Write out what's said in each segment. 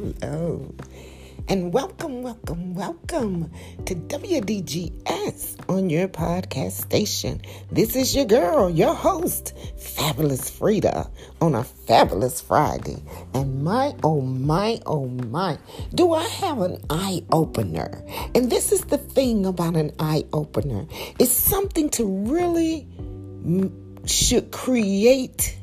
hello. And welcome, welcome, welcome to WDGS on your podcast station. This is your girl, your host, Fabulous Frida, on a fabulous Friday. And my, oh my, oh my, do I have an eye opener? And this is the thing about an eye opener it's something to really should create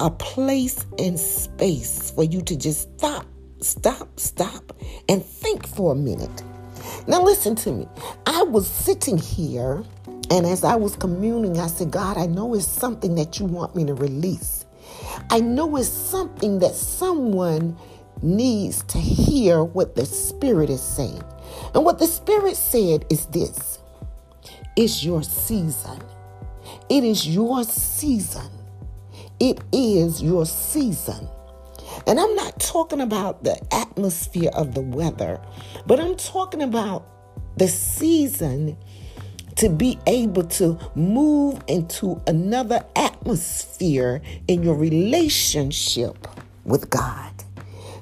a place and space for you to just stop, stop, stop, and think for a minute. Now, listen to me. I was sitting here, and as I was communing, I said, God, I know it's something that you want me to release. I know it's something that someone needs to hear what the Spirit is saying. And what the Spirit said is this it's your season. It is your season it is your season. And I'm not talking about the atmosphere of the weather, but I'm talking about the season to be able to move into another atmosphere in your relationship with God.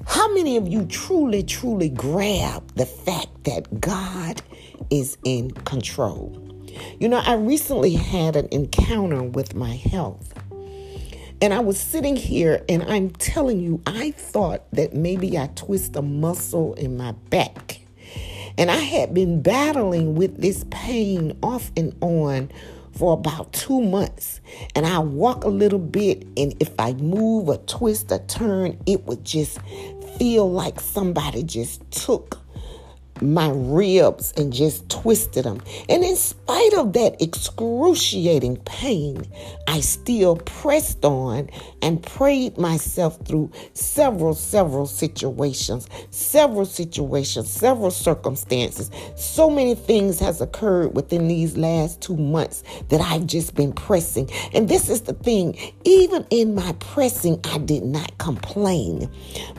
How many of you truly, truly grab the fact that God is in control? You know, I recently had an encounter with my health. And I was sitting here and I'm telling you, I thought that maybe I twist a muscle in my back. And I had been battling with this pain off and on for about two months. And I walk a little bit, and if I move or twist or turn, it would just feel like somebody just took my ribs and just twisted them. And in spite of that excruciating pain, I still pressed on and prayed myself through several, several situations, several situations, several circumstances. So many things has occurred within these last two months that I've just been pressing. And this is the thing, even in my pressing, I did not complain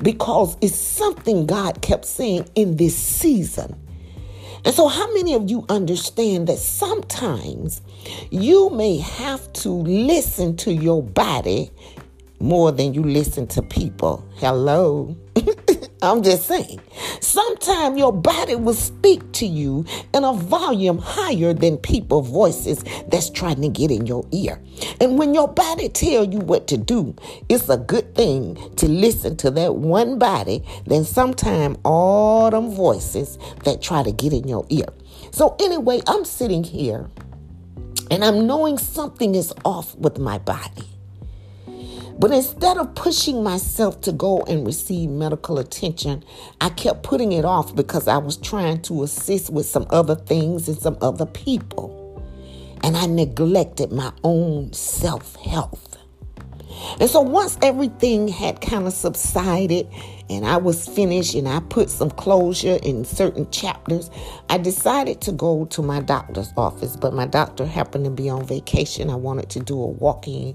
because it's something God kept saying in this season season. And so, how many of you understand that sometimes you may have to listen to your body more than you listen to people? Hello. I'm just saying. Sometimes your body will speak to you in a volume higher than people voices that's trying to get in your ear. And when your body tell you what to do, it's a good thing to listen to that one body than sometimes all them voices that try to get in your ear. So anyway, I'm sitting here and I'm knowing something is off with my body. But instead of pushing myself to go and receive medical attention, I kept putting it off because I was trying to assist with some other things and some other people. And I neglected my own self health. And so once everything had kind of subsided and I was finished and I put some closure in certain chapters, I decided to go to my doctor's office. But my doctor happened to be on vacation. I wanted to do a walk in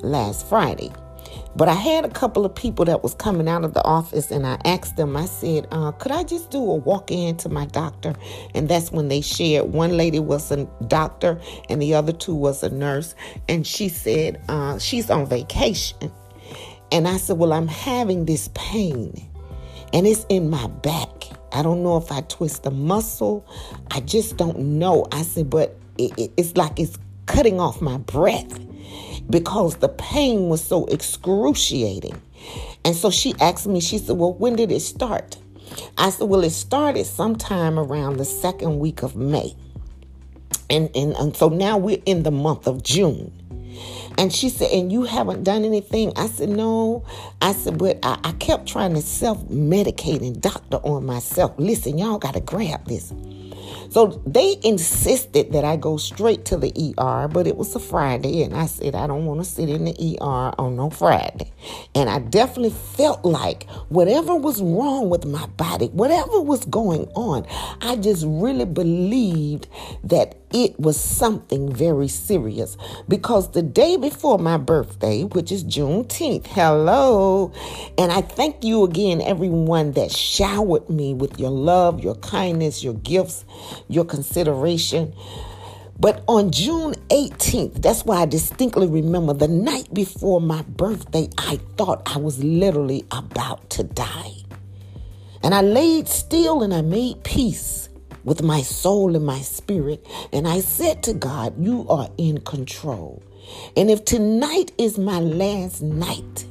last Friday. But I had a couple of people that was coming out of the office, and I asked them. I said, uh, "Could I just do a walk in to my doctor?" And that's when they shared. One lady was a doctor, and the other two was a nurse. And she said uh, she's on vacation. And I said, "Well, I'm having this pain, and it's in my back. I don't know if I twist a muscle. I just don't know." I said, "But it, it, it's like it's cutting off my breath." because the pain was so excruciating. And so she asked me, she said, Well, when did it start? I said, Well, it started sometime around the second week of May. And, and, and so now we're in the month of June. And she said, And you haven't done anything? I said, No. I said, But I, I kept trying to self medicate and doctor on myself. Listen, y'all got to grab this. So they insisted that I go straight to the ER, but it was a Friday, and I said, I don't want to sit in the ER on no Friday. And I definitely felt like whatever was wrong with my body, whatever was going on, I just really believed that it was something very serious because the day before my birthday, which is Juneteenth, hello, and I thank you again, everyone that showered me with your love, your kindness, your gifts, your consideration. But on June 18th, that's why I distinctly remember the night before my birthday, I thought I was literally about to die. And I laid still and I made peace with my soul and my spirit. And I said to God, You are in control. And if tonight is my last night,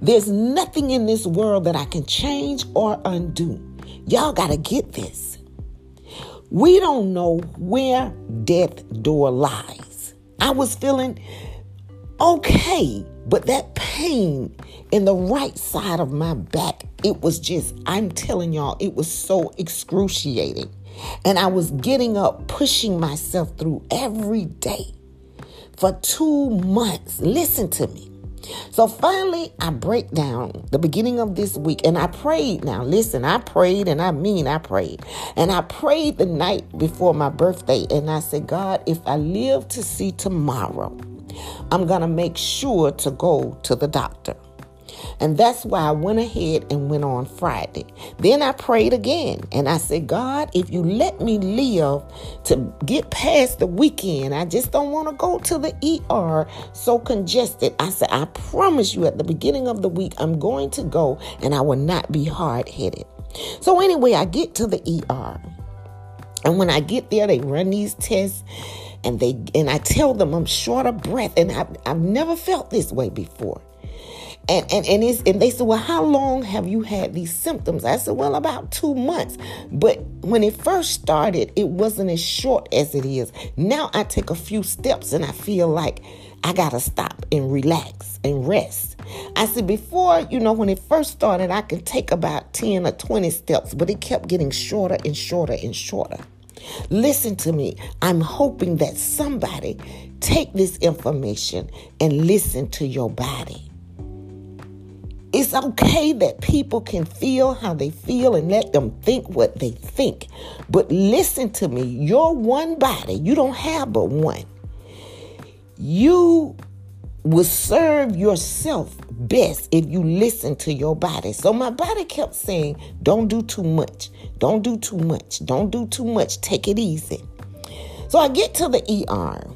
there's nothing in this world that I can change or undo. Y'all got to get this. We don't know where death door lies. I was feeling okay, but that pain in the right side of my back, it was just, I'm telling y'all, it was so excruciating. And I was getting up, pushing myself through every day for two months. Listen to me. So finally, I break down the beginning of this week and I prayed. Now, listen, I prayed and I mean I prayed. And I prayed the night before my birthday and I said, God, if I live to see tomorrow, I'm going to make sure to go to the doctor. And that's why I went ahead and went on Friday. Then I prayed again and I said, God, if you let me live to get past the weekend, I just don't want to go to the ER so congested. I said, I promise you at the beginning of the week, I'm going to go and I will not be hard headed. So, anyway, I get to the ER. And when I get there, they run these tests and they and I tell them I'm short of breath and I've, I've never felt this way before. And and and, it's, and they said, well, how long have you had these symptoms? I said, well, about two months. But when it first started, it wasn't as short as it is. Now I take a few steps and I feel like I gotta stop and relax and rest. I said before, you know, when it first started, I could take about 10 or 20 steps, but it kept getting shorter and shorter and shorter. Listen to me. I'm hoping that somebody take this information and listen to your body. It's okay that people can feel how they feel and let them think what they think. But listen to me, you're one body. You don't have but one. You will serve yourself best if you listen to your body. So my body kept saying, Don't do too much. Don't do too much. Don't do too much. Take it easy. So I get to the ER.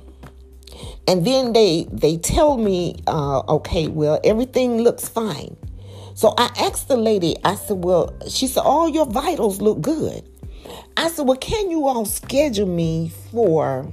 And then they they tell me, uh, okay, well, everything looks fine. So I asked the lady, I said, well, she said, all your vitals look good. I said, well, can you all schedule me for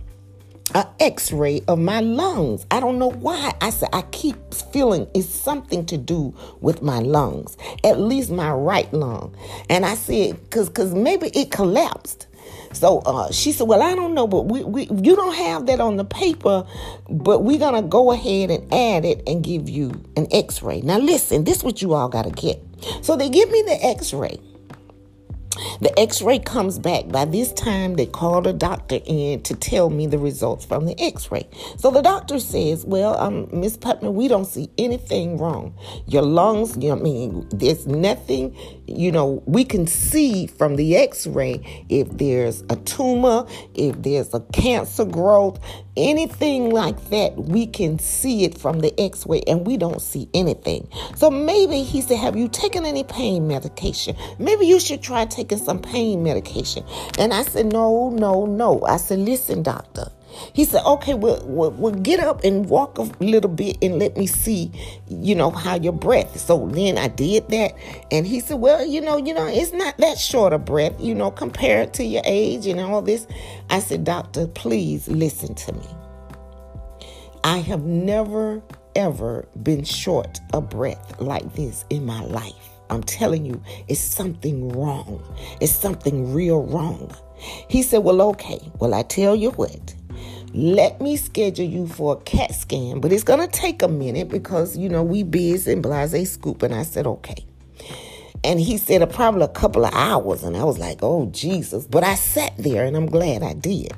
an x-ray of my lungs. I don't know why. I said I keep feeling it's something to do with my lungs, at least my right lung. And I said, cause cause maybe it collapsed. So uh, she said, "Well, I don't know, but we, we you don't have that on the paper, but we're gonna go ahead and add it and give you an X-ray." Now, listen, this is what you all gotta get. So they give me the X-ray. The x ray comes back. By this time, they called a doctor in to tell me the results from the x ray. So the doctor says, Well, um, Miss Putman, we don't see anything wrong. Your lungs, you know, I mean, there's nothing, you know, we can see from the x ray if there's a tumor, if there's a cancer growth, anything like that, we can see it from the x ray and we don't see anything. So maybe he said, Have you taken any pain medication? Maybe you should try taking some pain medication. And I said, No, no, no. I said, Listen, doctor. He said, okay, well, well, well, get up and walk a little bit and let me see, you know, how your breath. So then I did that. And he said, well, you know, you know, it's not that short a breath, you know, compared to your age and all this. I said, doctor, please listen to me. I have never, ever been short a breath like this in my life. I'm telling you, it's something wrong. It's something real wrong. He said, Well, okay. Well, I tell you what. Let me schedule you for a CAT scan, but it's gonna take a minute because you know we busy and blase scoop. And I said, okay. And he said, probably a couple of hours. And I was like, oh, Jesus. But I sat there and I'm glad I did.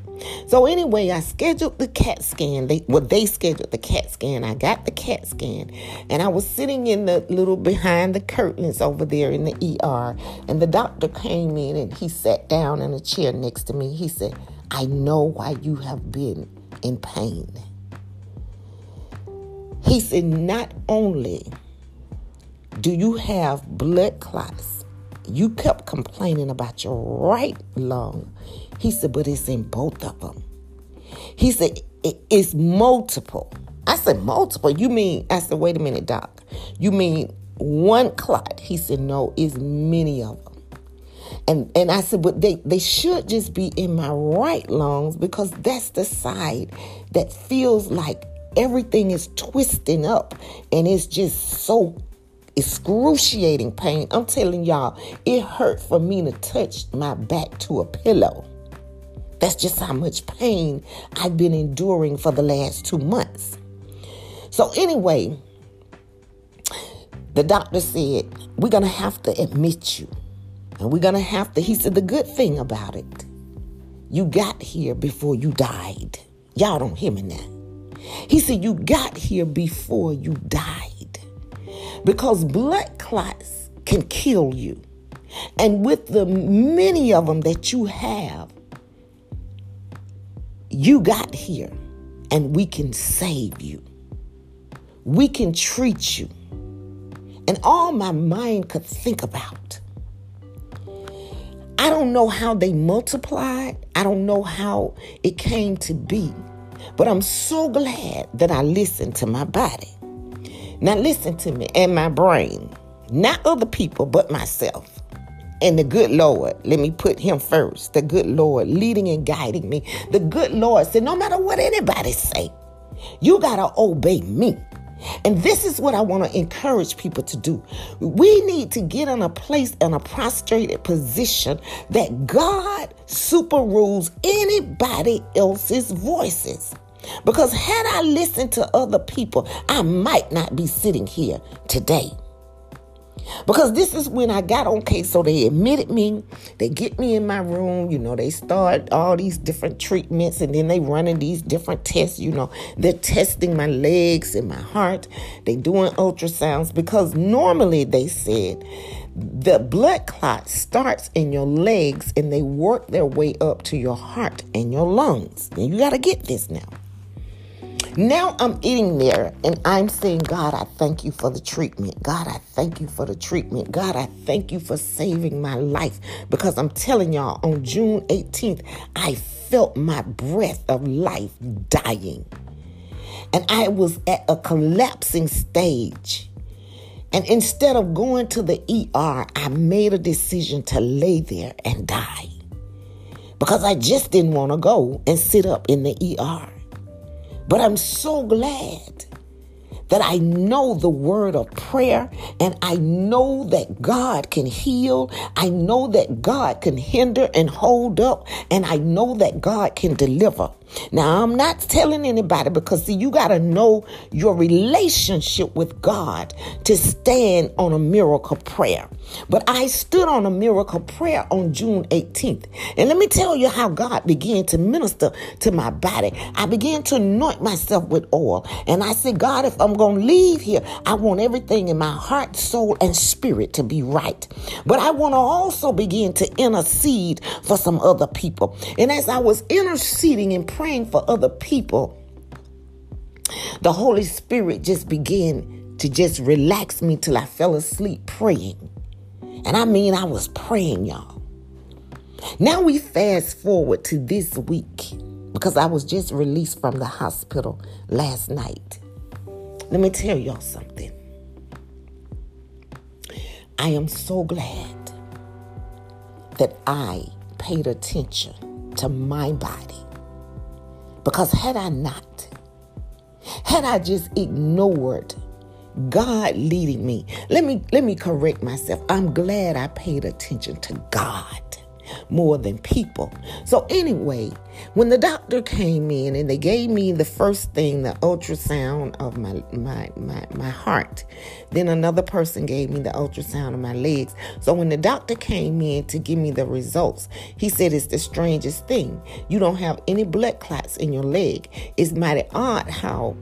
So anyway, I scheduled the CAT scan. They well, they scheduled the CAT scan. I got the CAT scan, and I was sitting in the little behind the curtains over there in the ER. And the doctor came in and he sat down in a chair next to me. He said, "I know why you have been in pain." He said, "Not only do you have blood clots? You kept complaining about your right lung." He said, but it's in both of them. He said, it's multiple. I said, multiple? You mean, I said, wait a minute, doc. You mean one clot? He said, no, it's many of them. And and I said, but they, they should just be in my right lungs because that's the side that feels like everything is twisting up and it's just so excruciating pain. I'm telling y'all, it hurt for me to touch my back to a pillow. That's just how much pain I've been enduring for the last two months. So, anyway, the doctor said, We're going to have to admit you. And we're going to have to, he said, the good thing about it, you got here before you died. Y'all don't hear me now. He said, You got here before you died. Because blood clots can kill you. And with the many of them that you have, you got here and we can save you. We can treat you. And all my mind could think about. I don't know how they multiplied. I don't know how it came to be. But I'm so glad that I listened to my body. Now, listen to me and my brain, not other people, but myself. And the good Lord, let me put him first. The good Lord leading and guiding me. The good Lord said, no matter what anybody say, you got to obey me. And this is what I want to encourage people to do. We need to get in a place in a prostrated position that God super rules anybody else's voices. Because had I listened to other people, I might not be sitting here today. Because this is when I got okay. So they admitted me, they get me in my room, you know, they start all these different treatments and then they running these different tests, you know. They're testing my legs and my heart. They doing ultrasounds because normally they said the blood clot starts in your legs and they work their way up to your heart and your lungs. And you got to get this now. Now I'm eating there and I'm saying, God, I thank you for the treatment. God, I thank you for the treatment. God, I thank you for saving my life. Because I'm telling y'all, on June 18th, I felt my breath of life dying. And I was at a collapsing stage. And instead of going to the ER, I made a decision to lay there and die. Because I just didn't want to go and sit up in the ER. But I'm so glad that I know the word of prayer and I know that God can heal. I know that God can hinder and hold up and I know that God can deliver. Now, I'm not telling anybody because, see, you got to know your relationship with God to stand on a miracle prayer. But I stood on a miracle prayer on June 18th. And let me tell you how God began to minister to my body. I began to anoint myself with oil. And I said, God, if I'm going to leave here, I want everything in my heart, soul, and spirit to be right. But I want to also begin to intercede for some other people. And as I was interceding and praying, praying for other people, the Holy Spirit just began to just relax me till I fell asleep praying. And I mean, I was praying, y'all. Now we fast forward to this week because I was just released from the hospital last night. Let me tell y'all something. I am so glad that I paid attention to my body because had I not, had I just ignored God leading me, let me let me correct myself. I'm glad I paid attention to God more than people. So anyway, when the doctor came in and they gave me the first thing, the ultrasound of my my my, my heart, then another person gave me the ultrasound of my legs. So when the doctor came in to give me the results, he said it's the strangest thing. You don't have any blood clots in your leg. It's mighty odd how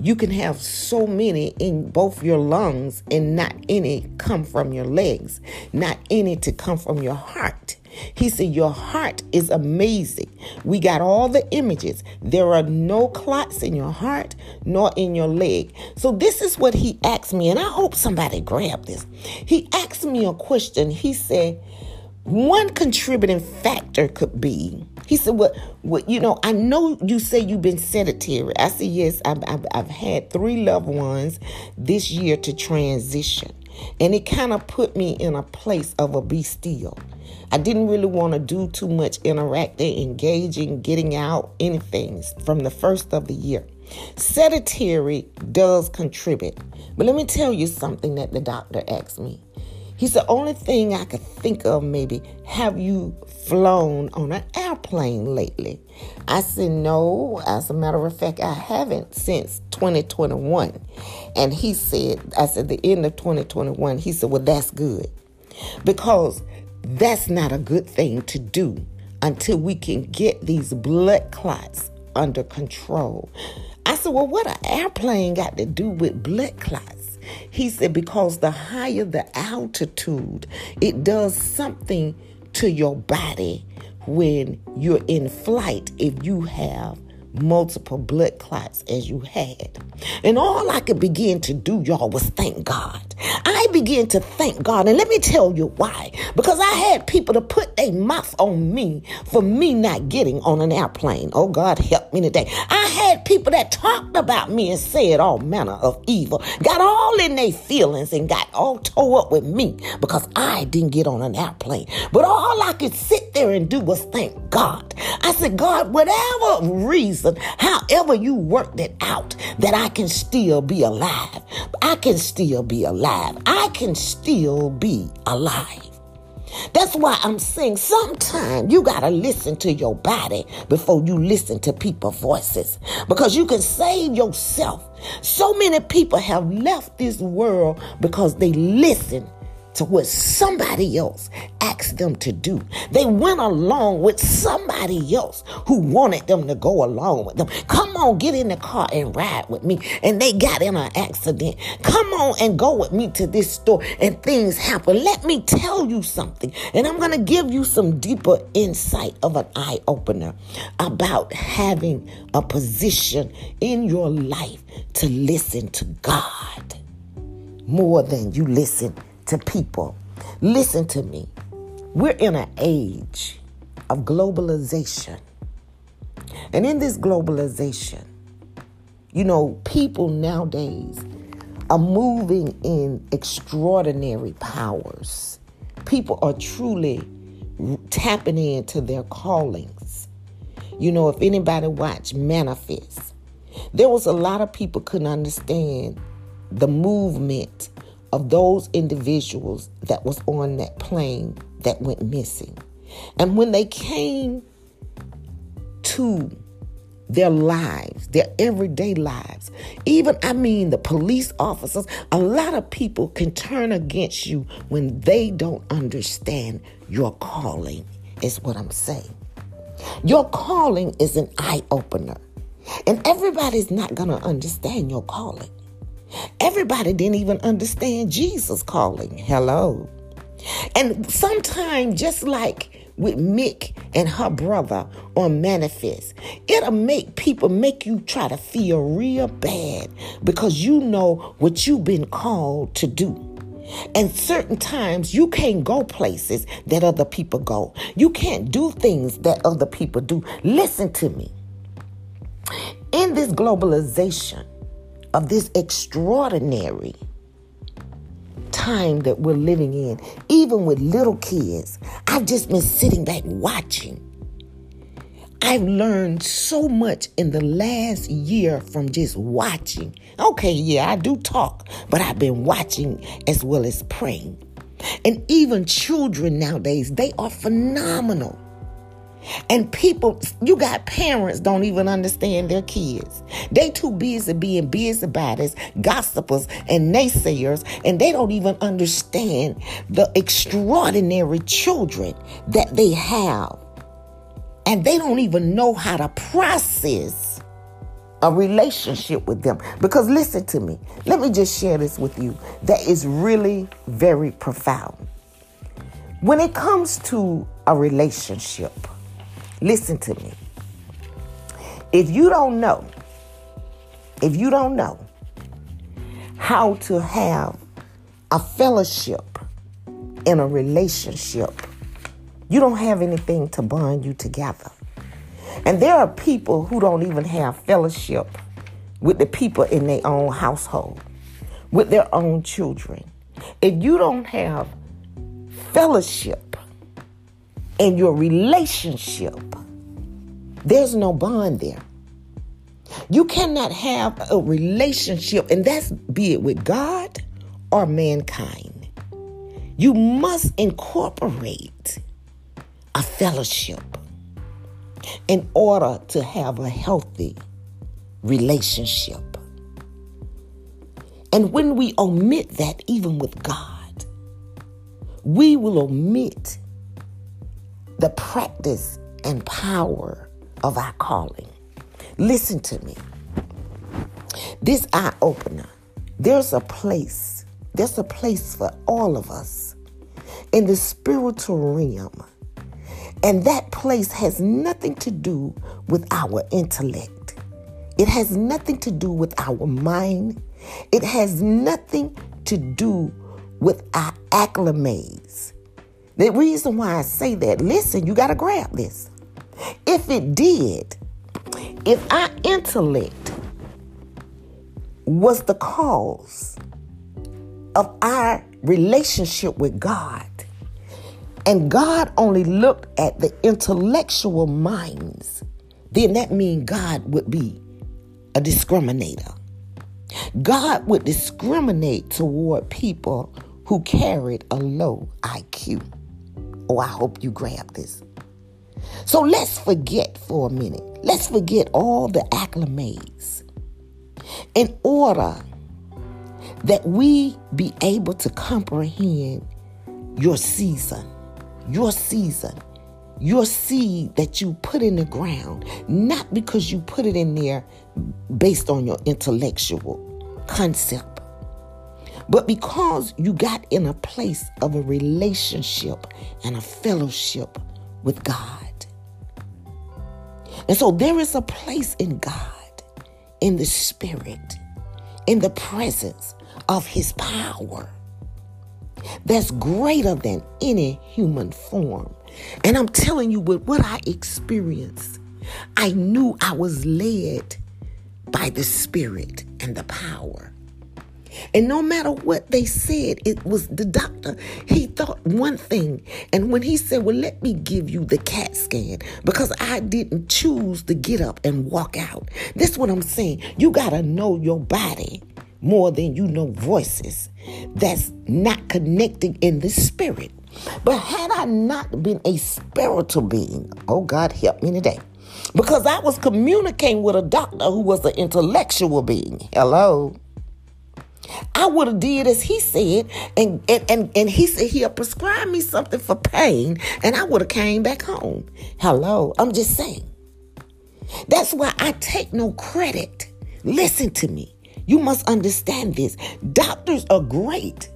you can have so many in both your lungs and not any come from your legs, not any to come from your heart. He said, Your heart is amazing. We got all the images. There are no clots in your heart nor in your leg. So, this is what he asked me, and I hope somebody grabbed this. He asked me a question. He said, one contributing factor could be he said what what you know i know you say you've been sedentary i said yes I've, I've, I've had three loved ones this year to transition And it kind of put me in a place of a be still. I didn't really want to do too much interacting, engaging, getting out, anything from the first of the year. Sedentary does contribute. But let me tell you something that the doctor asked me. He said, only thing I could think of maybe, have you flown on an airplane lately? I said, no. As a matter of fact, I haven't since 2021. And he said, I said, the end of 2021, he said, well, that's good. Because that's not a good thing to do until we can get these blood clots under control. I said, well, what an airplane got to do with blood clots? He said, because the higher the altitude, it does something to your body when you're in flight if you have multiple blood clots as you had. And all I could begin to do, y'all, was thank God. I began to thank God. And let me tell you why. Because I had people to put their mouth on me for me not getting on an airplane. Oh, God, help me today. I had people that talked about me and said all manner of evil, got all in their feelings and got all tore up with me because I didn't get on an airplane. But all I could sit there and do was thank God. I said, God, whatever reason, however you worked it out, that I can still be alive. I can still be alive. I can still be alive. That's why I'm saying sometimes you got to listen to your body before you listen to people's voices because you can save yourself. So many people have left this world because they listen to what somebody else asked them to do. They went along with somebody else who wanted them to go along with them. Come on, get in the car and ride with me. And they got in an accident. Come on and go with me to this store and things happen. Let me tell you something. And I'm going to give you some deeper insight of an eye opener about having a position in your life to listen to God more than you listen to people. Listen to me. We're in an age of globalization. And in this globalization, you know, people nowadays are moving in extraordinary powers. People are truly tapping into their callings. You know, if anybody watched Manifest, there was a lot of people couldn't understand the movement of those individuals that was on that plane that went missing. And when they came to their lives, their everyday lives, even, I mean, the police officers, a lot of people can turn against you when they don't understand your calling, is what I'm saying. Your calling is an eye opener. And everybody's not going to understand your calling. Everybody didn't even understand Jesus calling. Hello. And sometimes, just like with Mick and her brother on Manifest, it'll make people make you try to feel real bad because you know what you've been called to do. And certain times you can't go places that other people go. You can't do things that other people do. Listen to me. In this globalization, of this extraordinary time that we're living in, even with little kids. I've just been sitting back watching. I've learned so much in the last year from just watching. Okay, yeah, I do talk, but I've been watching as well as praying. And even children nowadays, they are phenomenal. And people, you got parents don't even understand their kids. They too busy being busybodies, gossipers, and naysayers, and they don't even understand the extraordinary children that they have. And they don't even know how to process a relationship with them. Because listen to me, let me just share this with you that is really very profound. When it comes to a relationship, Listen to me. If you don't know, if you don't know how to have a fellowship in a relationship, you don't have anything to bond you together. And there are people who don't even have fellowship with the people in their own household, with their own children. If you don't have fellowship in your relationship, there's no bond there. You cannot have a relationship, and that's be it with God or mankind. You must incorporate a fellowship in order to have a healthy relationship. And when we omit that, even with God, we will omit the practice and power of our calling. Listen to me. This eye opener, there's a place, there's a place for all of us in the spiritual realm. And that place has nothing to do with our intellect. It has nothing to do with our mind. It has nothing to do with our acclimates. The reason why I say that, listen, you got to grab this. If it did, if our intellect was the cause of our relationship with God, and God only looked at the intellectual minds, then that means God would be a discriminator. God would discriminate toward people who carried a low IQ. Oh, I hope you grab this. So let's forget for a minute. Let's forget all the acclimates in order that we be able to comprehend your season, your season, your seed that you put in the ground, not because you put it in there based on your intellectual concept, but because you got in a place of a relationship and a fellowship with God. And so there is a place in God, in the Spirit, in the presence of His power that's greater than any human form. And I'm telling you, with what I experienced, I knew I was led by the Spirit and the power. And no matter what they said, it was the doctor. He thought one thing. And when he said, Well, let me give you the CAT scan because I didn't choose to get up and walk out. That's what I'm saying. You got to know your body more than you know voices that's not connecting in the spirit. But had I not been a spiritual being, oh God, help me today. Because I was communicating with a doctor who was an intellectual being. Hello. I would have did as he said, and, and, and, and he said he'll prescribe me something for pain, and I would have came back home. Hello, I'm just saying. That's why I take no credit. Listen to me. You must understand this. Doctors are great.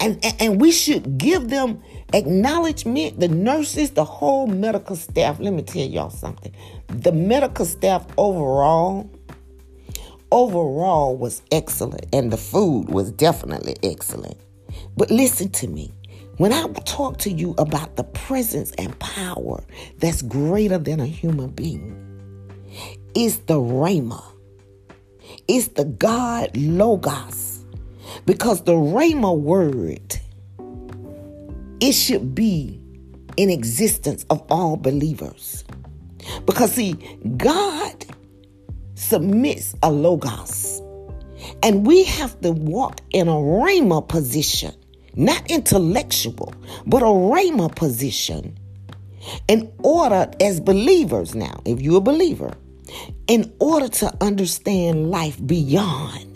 And, and, and we should give them acknowledgement. The nurses, the whole medical staff. Let me tell y'all something. The medical staff overall, overall was excellent, and the food was definitely excellent. But listen to me. When I talk to you about the presence and power that's greater than a human being, it's the Rhema. It's the God Logos. Because the Rhema word, it should be in existence of all believers. Because see, God submits a logos. And we have to walk in a rhema position, not intellectual, but a rhema position in order, as believers now, if you're a believer, in order to understand life beyond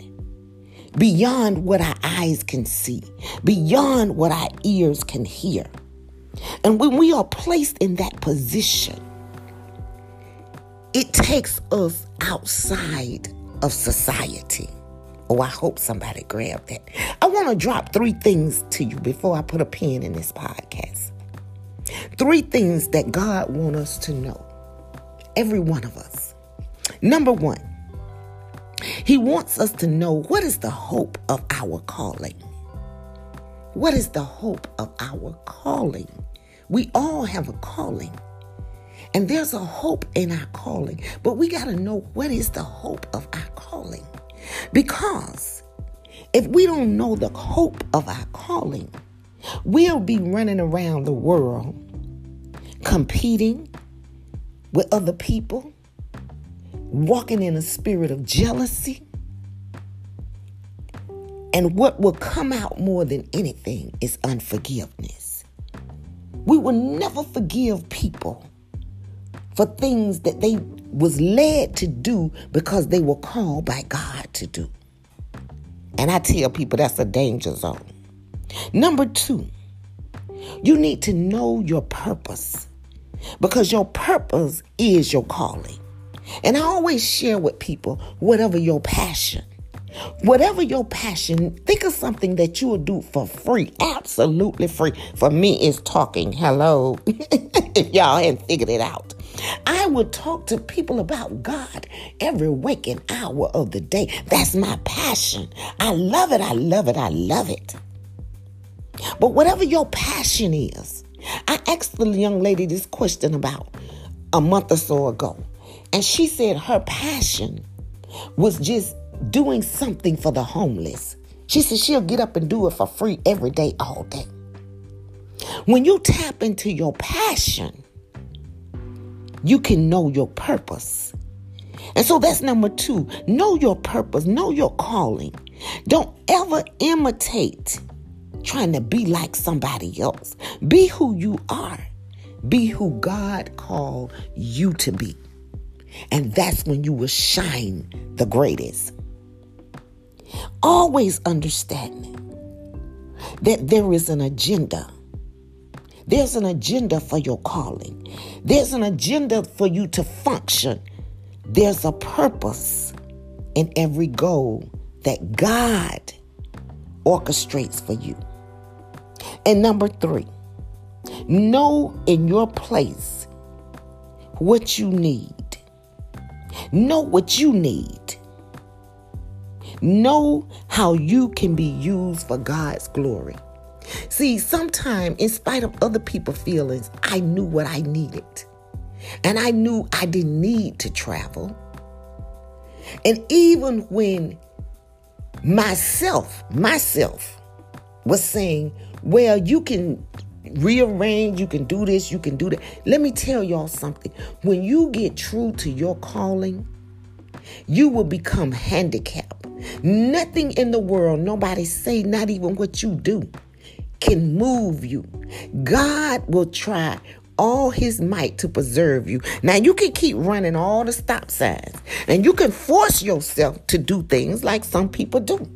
beyond what our eyes can see, beyond what our ears can hear. And when we are placed in that position, it takes us outside of society. Oh, I hope somebody grabbed that. I want to drop three things to you before I put a pin in this podcast. Three things that God wants us to know. Every one of us. Number one, He wants us to know what is the hope of our calling. What is the hope of our calling? We all have a calling. And there's a hope in our calling, but we got to know what is the hope of our calling. Because If we don't know the hope of our calling, we'll be running around the world competing with other people, walking in a spirit of jealousy. And what will come out more than anything is unforgiveness. We will never forgive people for things that they was led to do because they were called by God to do. And I tell people that's a danger zone. Number two, you need to know your purpose because your purpose is your calling. And I always share with people whatever your passion. Whatever your passion, think of something that you will do for free, absolutely free. For me, it's talking. Hello. if y'all hadn't figured it out. I would talk to people about God every waking hour of the day. That's my passion. I love it. I love it. I love it. But whatever your passion is, I asked the young lady this question about a month or so ago. And she said her passion was just doing something for the homeless. She said she'll get up and do it for free every day, all day. When you tap into your passion, you can know your purpose. And so that's number two. Know your purpose, know your calling. Don't ever imitate trying to be like somebody else. Be who you are. Be who God called you to be. And that's when you will shine the greatest. Always understanding that there is an agenda. There's an agenda for your calling. There's an agenda for you to function. There's a purpose in every goal that God orchestrates for you. And number three, know in your place what you need. Know what you need. Know how you can be used for God's glory. See, sometime in spite of other people's feelings, I knew what I needed. And I knew I didn't need to travel. And even when myself, myself, was saying, well, you can rearrange, you can do this, you can do that. Let me tell y'all something. When you get true to your calling, you will become handicapped. Nothing in the world, nobody say, not even what you do, can move you. God will try all his might to preserve you. Now you can keep running all the stop signs and you can force yourself to do things like some people do.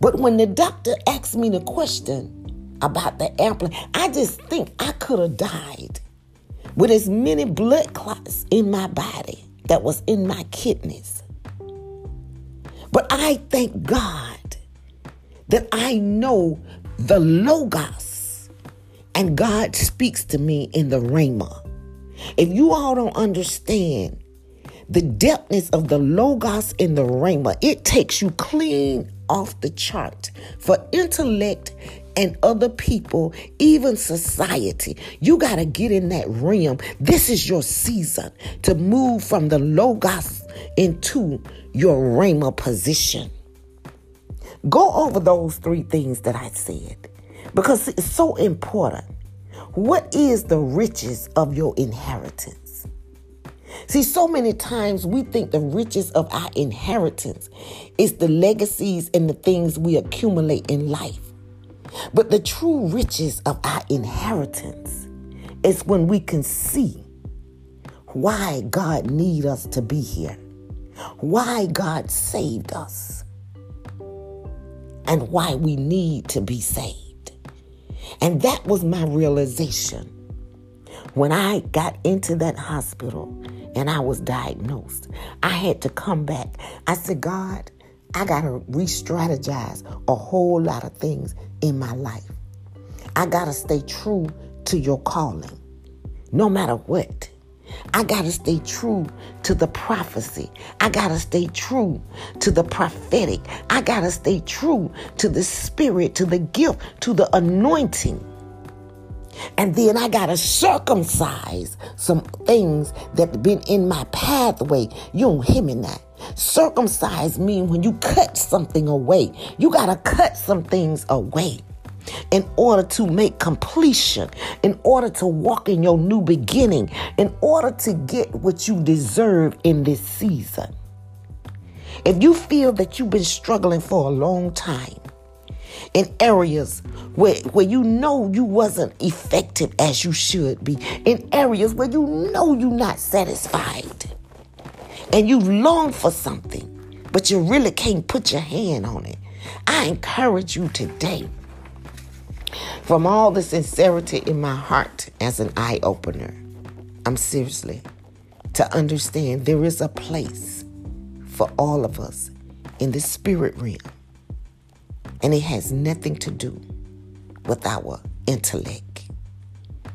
But when the doctor asked me the question about the airplane, I just think I could have died with as many blood clots in my body that was in my kidneys. But I thank God that I know the Logos and God speaks to me in the Rhema. If you all don't understand the depthness of the Logos in the Rhema, it takes you clean off the chart for intellect and other people, even society. You got to get in that realm. This is your season to move from the Logos into your Rhema position. Go over those three things that I said because it's so important. What is the riches of your inheritance? See, so many times we think the riches of our inheritance is the legacies and the things we accumulate in life. But the true riches of our inheritance is when we can see why God need us to be here, why God saved us, and why we need to be saved. And that was my realization when I got into that hospital and I was diagnosed. I had to come back. I said, God, I got to re strategize a whole lot of things in my life. I got to stay true to your calling, no matter what. I got to stay true to the prophecy. I got to stay true to the prophetic. I got to stay true to the spirit, to the gift, to the anointing. And then I got to circumcise some things that have been in my pathway. You don't hear me now. Circumcise means when you cut something away. You got to cut some things away in order to make completion, in order to walk in your new beginning, in order to get what you deserve in this season. If you feel that you've been struggling for a long time in areas where, where you know you wasn't effective as you should be, in areas where you know you're not satisfied, and you long for something, but you really can't put your hand on it, I encourage you today, from all the sincerity in my heart as an eye opener, I'm seriously to understand there is a place for all of us in the spirit realm. And it has nothing to do with our intellect.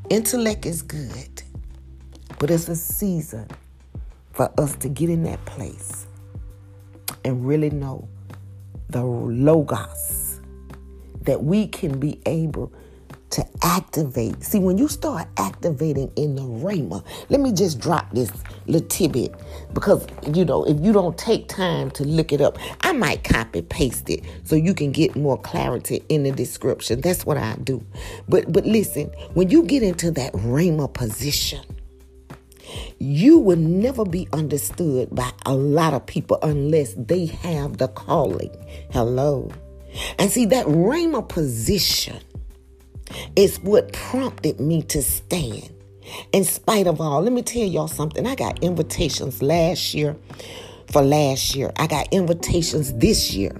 Intellect is good, but it's a season for us to get in that place and really know the logos that we can be able to activate. See, when you start activating in the Rhema, let me just drop this little tidbit because, you know, if you don't take time to look it up, I might copy paste it so you can get more clarity in the description. That's what I do. But but listen, when you get into that Rhema position, you will never be understood by a lot of people unless they have the calling. Hello. And see that Rhema position is what prompted me to stand. In spite of all, let me tell y'all something. I got invitations last year for last year. I got invitations this year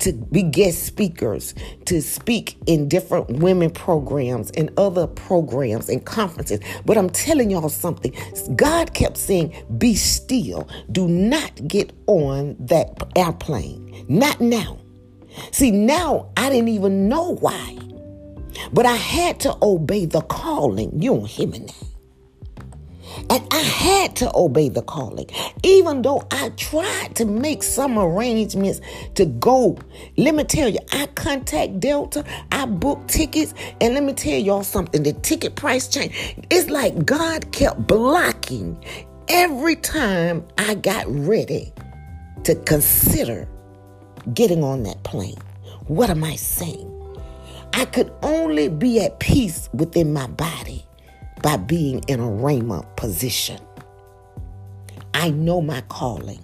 to be guest speakers, to speak in different women programs and other programs and conferences. But I'm telling y'all something. God kept saying, Be still. Do not get on that airplane. Not now. See, now I didn't even know why. But I had to obey the calling. You don't hear me now. And I had to obey the calling. Even though I tried to make some arrangements to go. Let me tell you, I contact Delta, I booked tickets, and let me tell y'all something. The ticket price change. It's like God kept blocking every time I got ready to consider getting on that plane. What am I saying? I could only be at peace within my body by being in a Rhema position. I know my calling.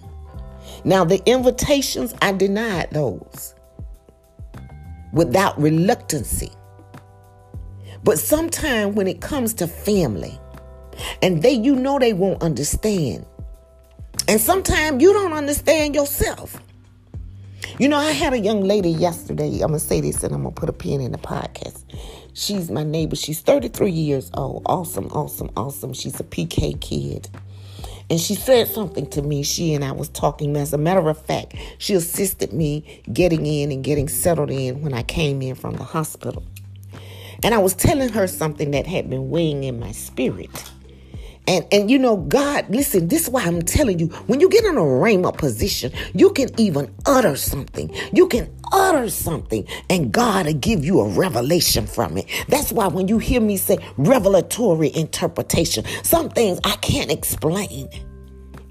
Now, the invitations, I denied those without reluctancy. But sometimes when it comes to family, and they, you know, they won't understand. And sometimes you don't understand yourself. You know, I had a young lady yesterday. I'm going to say this and I'm going to put a pin in the podcast. She's my neighbor. She's 33 years old. Awesome, awesome, awesome. She's a PK kid. And she said something to me. She and I was talking. As a matter of fact, she assisted me getting in and getting settled in when I came in from the hospital. And I was telling her something that had been weighing in my spirit. And and you know, God, listen, this is why I'm telling you, when you get in a rhema position, you can even utter something. You can utter something, and God will give you a revelation from it. That's why when you hear me say revelatory interpretation, some things I can't explain.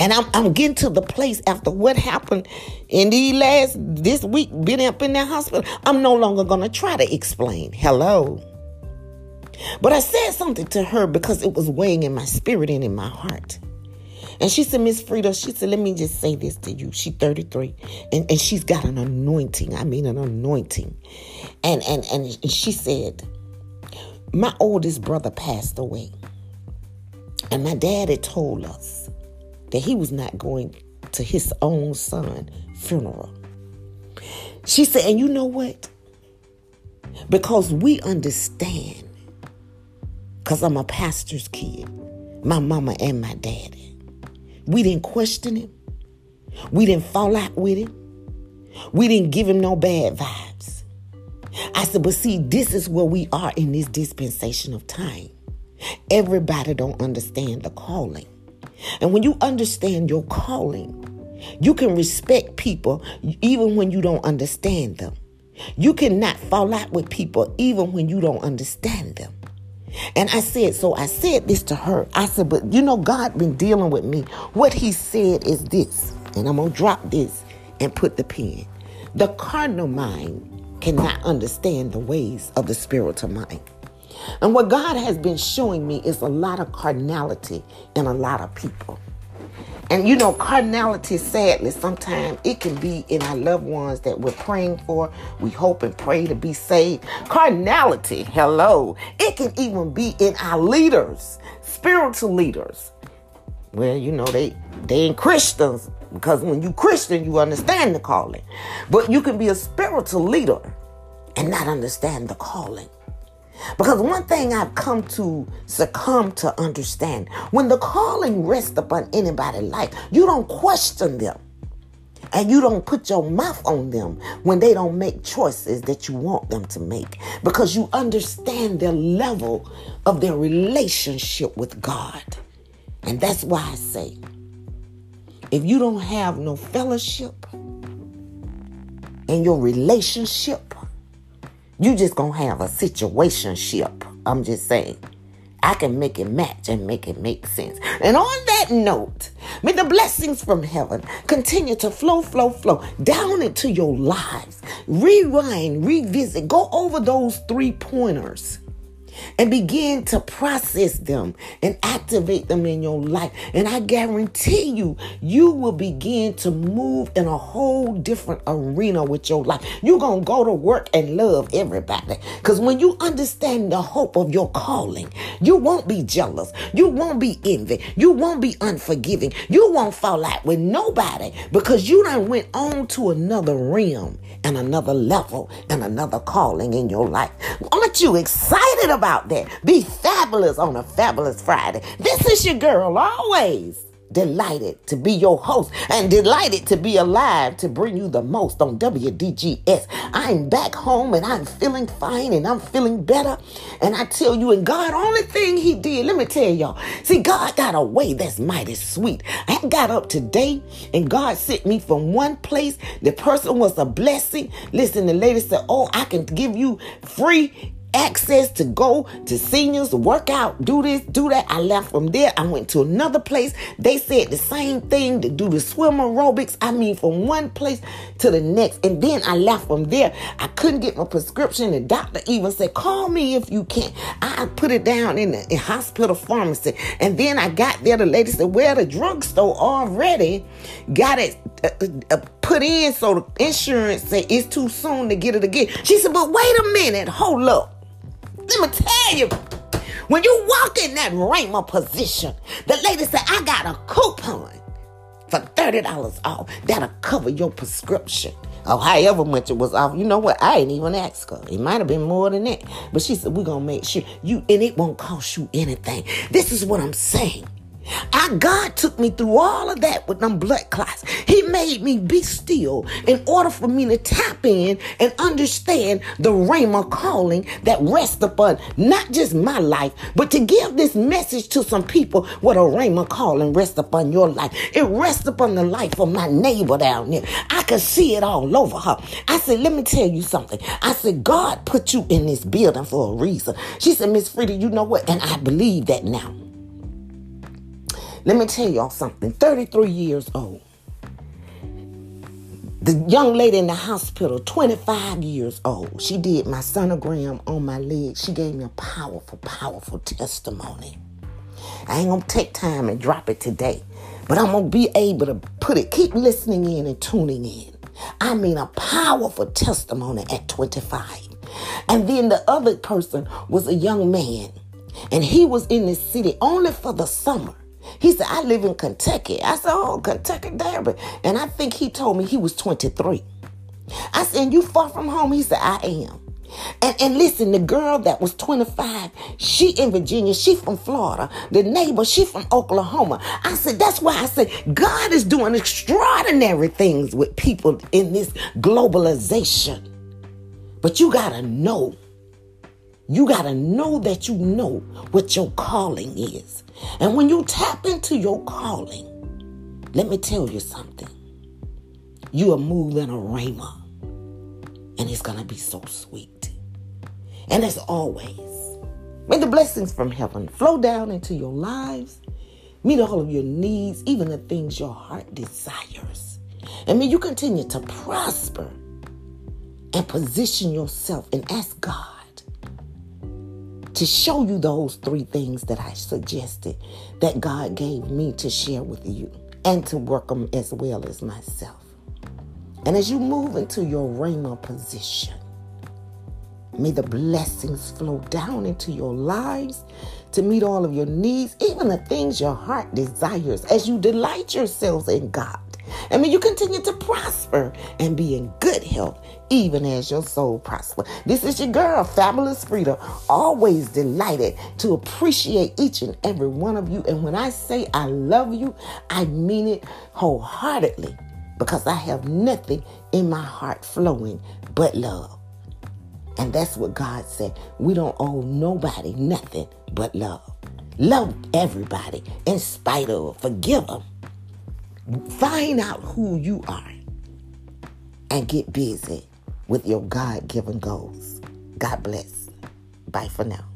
And I'm, I'm getting to the place after what happened in the last this week, been up in that hospital. I'm no longer gonna try to explain. Hello. But I said something to her because it was weighing in my spirit and in my heart. And she said, Miss Frida, she said, let me just say this to you. She's 33 and, and she's got an anointing. I mean an anointing. And and and she said, My oldest brother passed away. And my dad had told us that he was not going to his own son funeral. She said, and you know what? Because we understand because I'm a pastor's kid, my mama and my daddy. We didn't question him. We didn't fall out with him. We didn't give him no bad vibes. I said, but see, this is where we are in this dispensation of time. Everybody don't understand the calling. And when you understand your calling, you can respect people even when you don't understand them. You cannot fall out with people even when you don't understand them. And I said, so I said this to her. I said, but you know, God been dealing with me. What he said is this. and I'm to drop this and put the pen. The carnal mind cannot understand the ways of the spiritual mind. And what God has been showing me is a lot of carnality in a lot of people. And you know, carnality, sadly, sometimes it can be in our loved ones that we're praying for. We hope and pray to be saved. Carnality, hello, it can even be in our leaders, spiritual leaders. Well, you know, they they ain't Christians because when you Christian, you understand the calling. But you can be a spiritual leader and not understand the calling. Because one thing I've come to succumb to understand when the calling rests upon anybody's life, you don't question them. And you don't put your mouth on them when they don't make choices that you want them to make because you understand their level of their relationship with God. And that's why I say if you don't have no fellowship in your relationship, you just gonna have a situationship. I'm just saying. I can make it match and make it make sense. And on that note, may the blessings from heaven continue to flow, flow, flow down into your lives. Rewind, revisit, go over those three pointers and begin to process them and activate them in your life. And I guarantee you, you will begin to move in a whole different arena with your life. You're going to go to work and love everybody. Because when you understand the hope of your calling, you won't be jealous. You won't be envy. You won't be unforgiving. You won't fall out with nobody because you done went on to another realm and another level and another calling in your life. Aren't you excited about about that. Be fabulous on a fabulous Friday. This is your girl, always delighted to be your host and delighted to be alive to bring you the most on WDGS. I'm back home and I'm feeling fine and I'm feeling better. And I tell you, and God, only thing He did, let me tell y'all, see, God got a way that's mighty sweet. I got up today and God sent me from one place. The person was a blessing. Listen, the lady said, Oh, I can give you free access to go to seniors, work out, do this, do that. I left from there. I went to another place. They said the same thing to do the swim aerobics. I mean, from one place to the next. And then I left from there. I couldn't get my prescription. The doctor even said, call me if you can. I put it down in the in hospital pharmacy. And then I got there. The lady said, well, the drugstore already got it uh, uh, put in so the insurance said it's too soon to get it again. She said, but wait a minute. Hold up. Let me tell you, when you walk in that Rhema position, the lady said, I got a coupon for $30 off. That'll cover your prescription. Or however much it was off. You know what? I ain't even asked her. It might have been more than that. But she said, We're gonna make sure you and it won't cost you anything. This is what I'm saying. I, God took me through all of that with them blood clots. He made me be still in order for me to tap in and understand the Rhema calling that rests upon not just my life, but to give this message to some people what a Rhema calling rests upon your life. It rests upon the life of my neighbor down there. I could see it all over her. I said, let me tell you something. I said, God put you in this building for a reason. She said, Miss Frida, you know what? And I believe that now. Let me tell y'all something 33 years old. The young lady in the hospital, 25 years old, she did my sonogram on my leg. She gave me a powerful, powerful testimony. I ain't gonna take time and drop it today, but I'm gonna be able to put it, keep listening in and tuning in. I mean, a powerful testimony at 25. And then the other person was a young man, and he was in the city only for the summer. He said, I live in Kentucky. I said, Oh, Kentucky Derby. And I think he told me he was 23. I said, You far from home? He said, I am. And, and listen, the girl that was 25, she in Virginia, she from Florida. The neighbor, she from Oklahoma. I said, that's why I said God is doing extraordinary things with people in this globalization. But you gotta know you got to know that you know what your calling is. And when you tap into your calling, let me tell you something. You are moving a rhema. And it's going to be so sweet. And as always, may the blessings from heaven flow down into your lives meet all of your needs, even the things your heart desires. And may you continue to prosper and position yourself and ask God to show you those three things that I suggested that God gave me to share with you and to work them as well as myself. And as you move into your Rhema position, may the blessings flow down into your lives to meet all of your needs, even the things your heart desires, as you delight yourselves in God. And may you continue to prosper and be in good health, even as your soul prosper. This is your girl, Fabulous Frida, always delighted to appreciate each and every one of you. And when I say I love you, I mean it wholeheartedly because I have nothing in my heart flowing but love. And that's what God said. We don't owe nobody nothing but love. Love everybody in spite of, forgive them. Find out who you are and get busy with your God given goals. God bless. Bye for now.